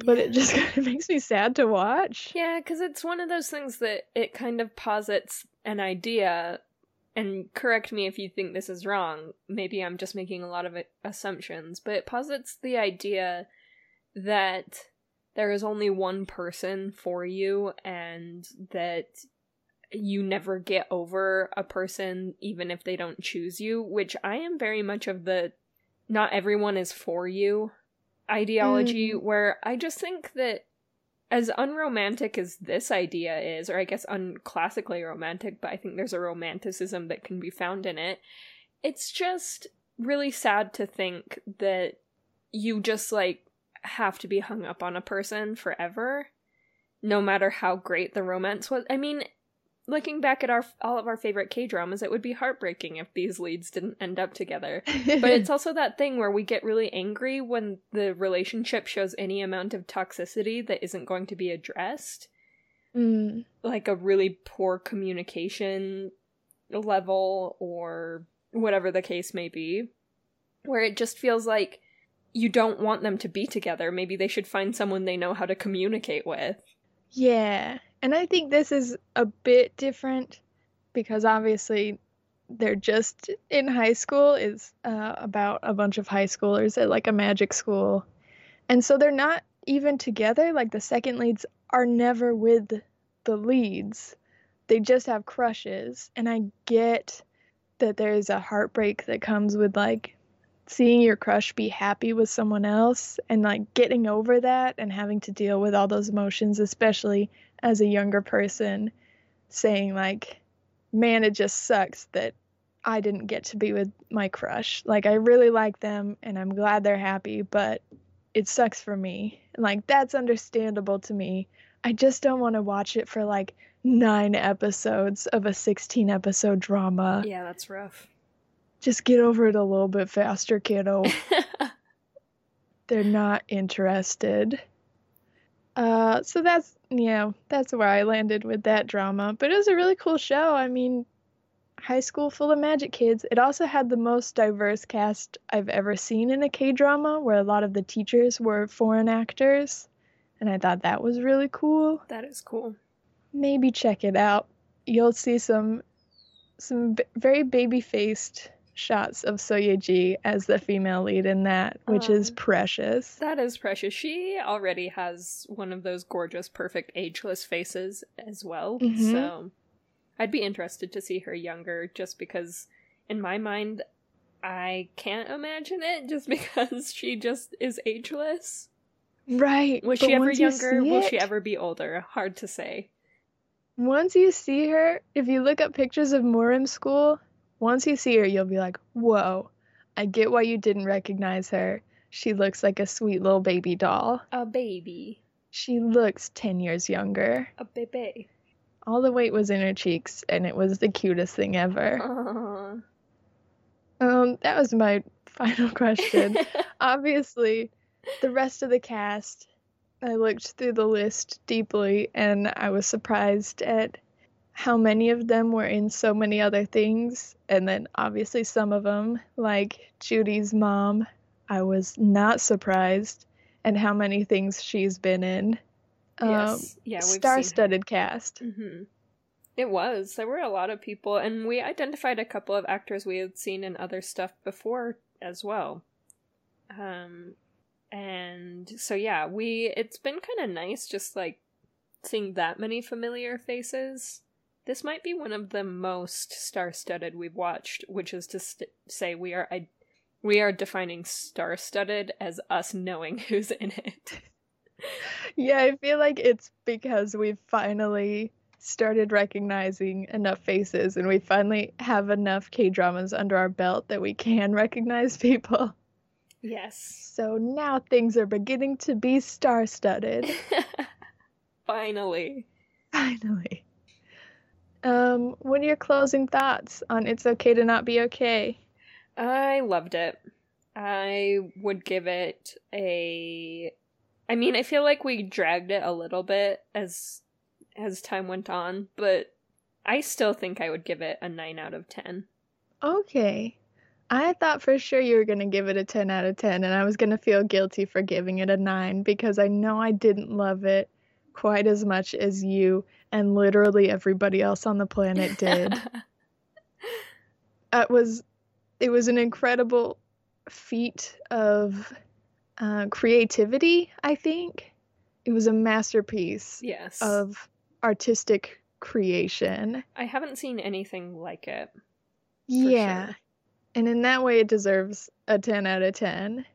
but it just kind of makes me sad to watch. Yeah, because it's one of those things that it kind of posits an idea, and correct me if you think this is wrong. Maybe I'm just making a lot of assumptions, but it posits the idea that there is only one person for you and that you never get over a person even if they don't choose you, which I am very much of the not everyone is for you ideology mm. where I just think that as unromantic as this idea is, or I guess unclassically romantic, but I think there's a romanticism that can be found in it, it's just really sad to think that you just like have to be hung up on a person forever, no matter how great the romance was. I mean, looking back at our all of our favorite K dramas, it would be heartbreaking if these leads didn't end up together. but it's also that thing where we get really angry when the relationship shows any amount of toxicity that isn't going to be addressed. Mm. Like a really poor communication level or whatever the case may be. Where it just feels like you don't want them to be together. Maybe they should find someone they know how to communicate with. Yeah. And I think this is a bit different because obviously they're just in high school is uh, about a bunch of high schoolers at like a magic school. And so they're not even together. Like the second leads are never with the leads. They just have crushes. And I get that there's a heartbreak that comes with like seeing your crush be happy with someone else and like getting over that and having to deal with all those emotions, especially as a younger person saying like man it just sucks that I didn't get to be with my crush. Like I really like them and I'm glad they're happy, but it sucks for me. like that's understandable to me. I just don't want to watch it for like 9 episodes of a 16 episode drama. Yeah, that's rough. Just get over it a little bit faster, kiddo. They're not interested. Uh, so that's yeah, that's where I landed with that drama. But it was a really cool show. I mean, high school full of magic kids. It also had the most diverse cast I've ever seen in a K drama, where a lot of the teachers were foreign actors, and I thought that was really cool. That is cool. Maybe check it out. You'll see some some b- very baby faced shots of Seo Ye Ji as the female lead in that, which um, is precious. That is precious. She already has one of those gorgeous, perfect, ageless faces as well. Mm-hmm. So I'd be interested to see her younger just because, in my mind, I can't imagine it just because she just is ageless. Right. Was she ever younger? Will she ever be older? Hard to say. Once you see her, if you look up pictures of Murim school, once you see her, you'll be like, whoa, I get why you didn't recognize her. She looks like a sweet little baby doll. A baby. She looks 10 years younger. A baby. All the weight was in her cheeks, and it was the cutest thing ever. Aww. Um, that was my final question. Obviously, the rest of the cast, I looked through the list deeply, and I was surprised at how many of them were in so many other things. And then obviously some of them, like Judy's mom, I was not surprised and how many things she's been in. Yes. Um, yeah, star-studded cast. Mm-hmm. It was. There were a lot of people, and we identified a couple of actors we had seen in other stuff before as well. Um, and so yeah, we. It's been kind of nice, just like seeing that many familiar faces. This might be one of the most star-studded we've watched, which is to st- say we are I- we are defining star-studded as us knowing who's in it. yeah, I feel like it's because we've finally started recognizing enough faces and we finally have enough K dramas under our belt that we can recognize people. Yes. So now things are beginning to be star studded. finally. Finally. Um, what are your closing thoughts on It's Okay to Not Be Okay? I loved it. I would give it a I mean, I feel like we dragged it a little bit as as time went on, but I still think I would give it a 9 out of 10. Okay. I thought for sure you were going to give it a 10 out of 10, and I was going to feel guilty for giving it a 9 because I know I didn't love it quite as much as you and literally everybody else on the planet did. it was it was an incredible feat of uh, creativity, I think. It was a masterpiece yes. of artistic creation. I haven't seen anything like it. Yeah. sure. And in that way, it deserves a 10 out of 10.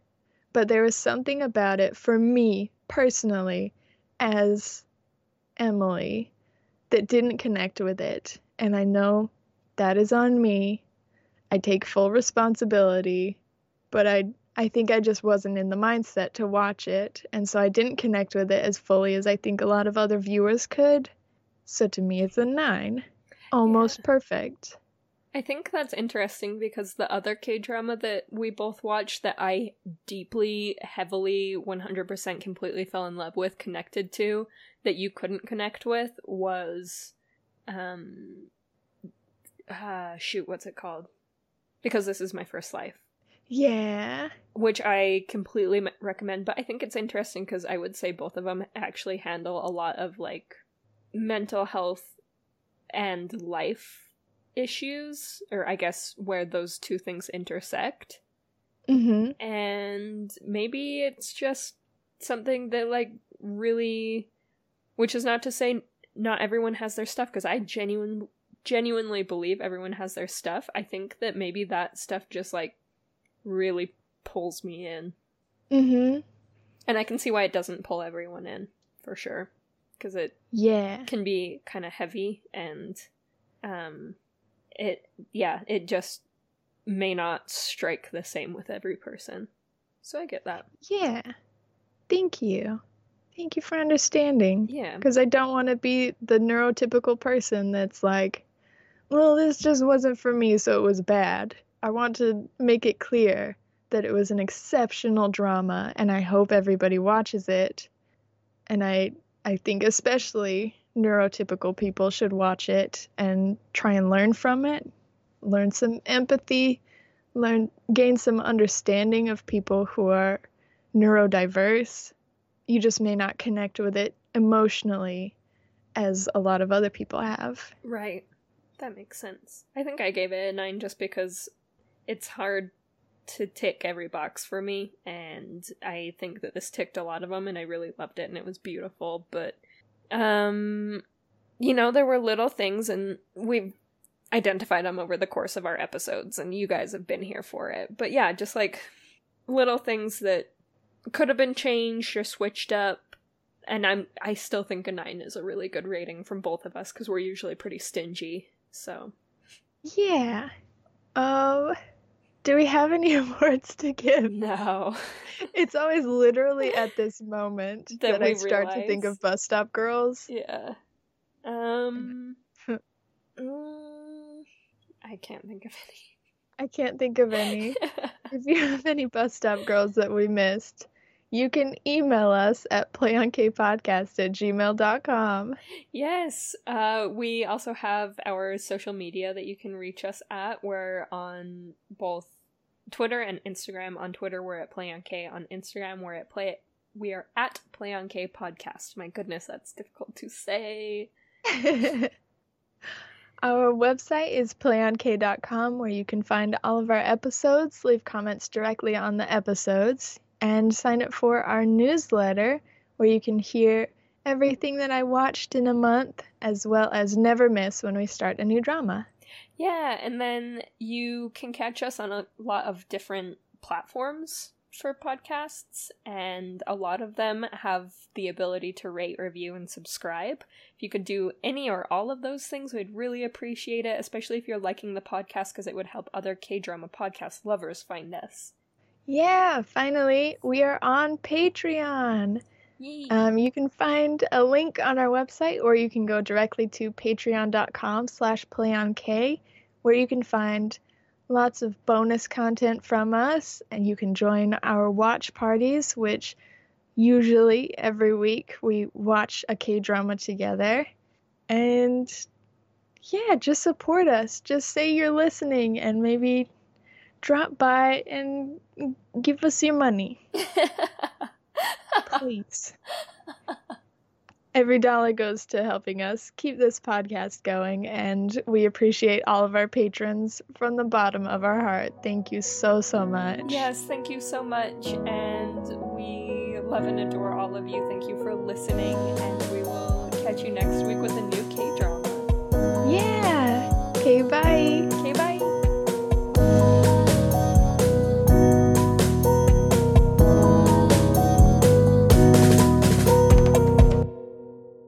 But there was something about it for me personally, as Emily, that didn't connect with it. And I know that is on me. I take full responsibility, but I I think I just wasn't in the mindset to watch it, and so I didn't connect with it as fully as I think a lot of other viewers could. So to me, it's a 9. Almost Yeah. perfect. I think that's interesting because the other K drama that we both watched that I deeply, heavily, 100% completely fell in love with, connected to, that you couldn't connect with was. Um. Uh, shoot, what's it called? Because this is my first life. Yeah. Which I completely m- recommend, but I think it's interesting because I would say both of them actually handle a lot of like mental health and life issues, or I guess where those two things intersect. Mhm. And maybe it's just something that, like, really. Which is not to say not everyone has their stuff, because I genuine, genuinely believe everyone has their stuff. I think that maybe that stuff just, like, really pulls me in. Mhm. And I can see why it doesn't pull everyone in, for sure. Because it Yeah. can be kind of heavy and um it yeah it just may not strike the same with every person so i get that Yeah. Thank you. Thank you for understanding. yeah Because I don't want to be the neurotypical person that's like, well, this just wasn't for me, so it was bad. I want to make it clear that it was an exceptional drama, and I hope everybody watches it. And I, I think especially neurotypical people should watch it and try and learn from it, learn some empathy, learn gain some understanding of people who are neurodiverse. You just may not connect with it emotionally as a lot of other people have. right. That makes sense. I think i gave it a 9 just because it's hard to tick every box for me and i think that this ticked a lot of them and i really loved it and it was beautiful but um you know there were little things and we've identified them over the course of our episodes and you guys have been here for it. But yeah just like little things that could have been changed or switched up and i'm i still think a 9 is a really good rating from both of us because we're usually pretty stingy so Yeah. Um, do we have any awards to give? no It's always literally at this moment That that, I start to think of bus stop girls. yeah um mm, i can't think of any. I can't think of any. If you have any bus stop girls that we missed, you can email us at playonkpodcast at gmail.com. Yes, uh, we also have our social media that you can reach us at. We're on both Twitter and Instagram. On Twitter, we're at playonk. on On Instagram, we're at Play. We are at Play on K Podcast. My goodness, that's difficult to say. Our website is playonk.com where you can find all of our episodes, leave comments directly on the episodes, and sign up for our newsletter where you can hear everything that I watched in a month as well as never miss when we start a new drama. Yeah, and then you can catch us on a lot of different platforms for podcasts, and a lot of them have the ability to rate, review, and subscribe. If you could do any or all of those things, we'd really appreciate it, especially if you're liking the podcast, because it would help other K drama podcast lovers find us. Yeah, finally, we are on Patreon. Um, you can find a link on our website, or you can go directly to patreon.com slash playonk, where you can find lots of bonus content from us, and you can join our watch parties, which usually every week we watch a K-drama together. And yeah, just support us. Just say you're listening and maybe drop by and give us your money. Please. Every dollar goes to helping us keep this podcast going, and we appreciate all of our patrons from the bottom of our heart. Thank you so, so much. Yes, thank you so much, and we love and adore all of you. Thank you for listening, and we will catch you next week with a new K drama. Yeah!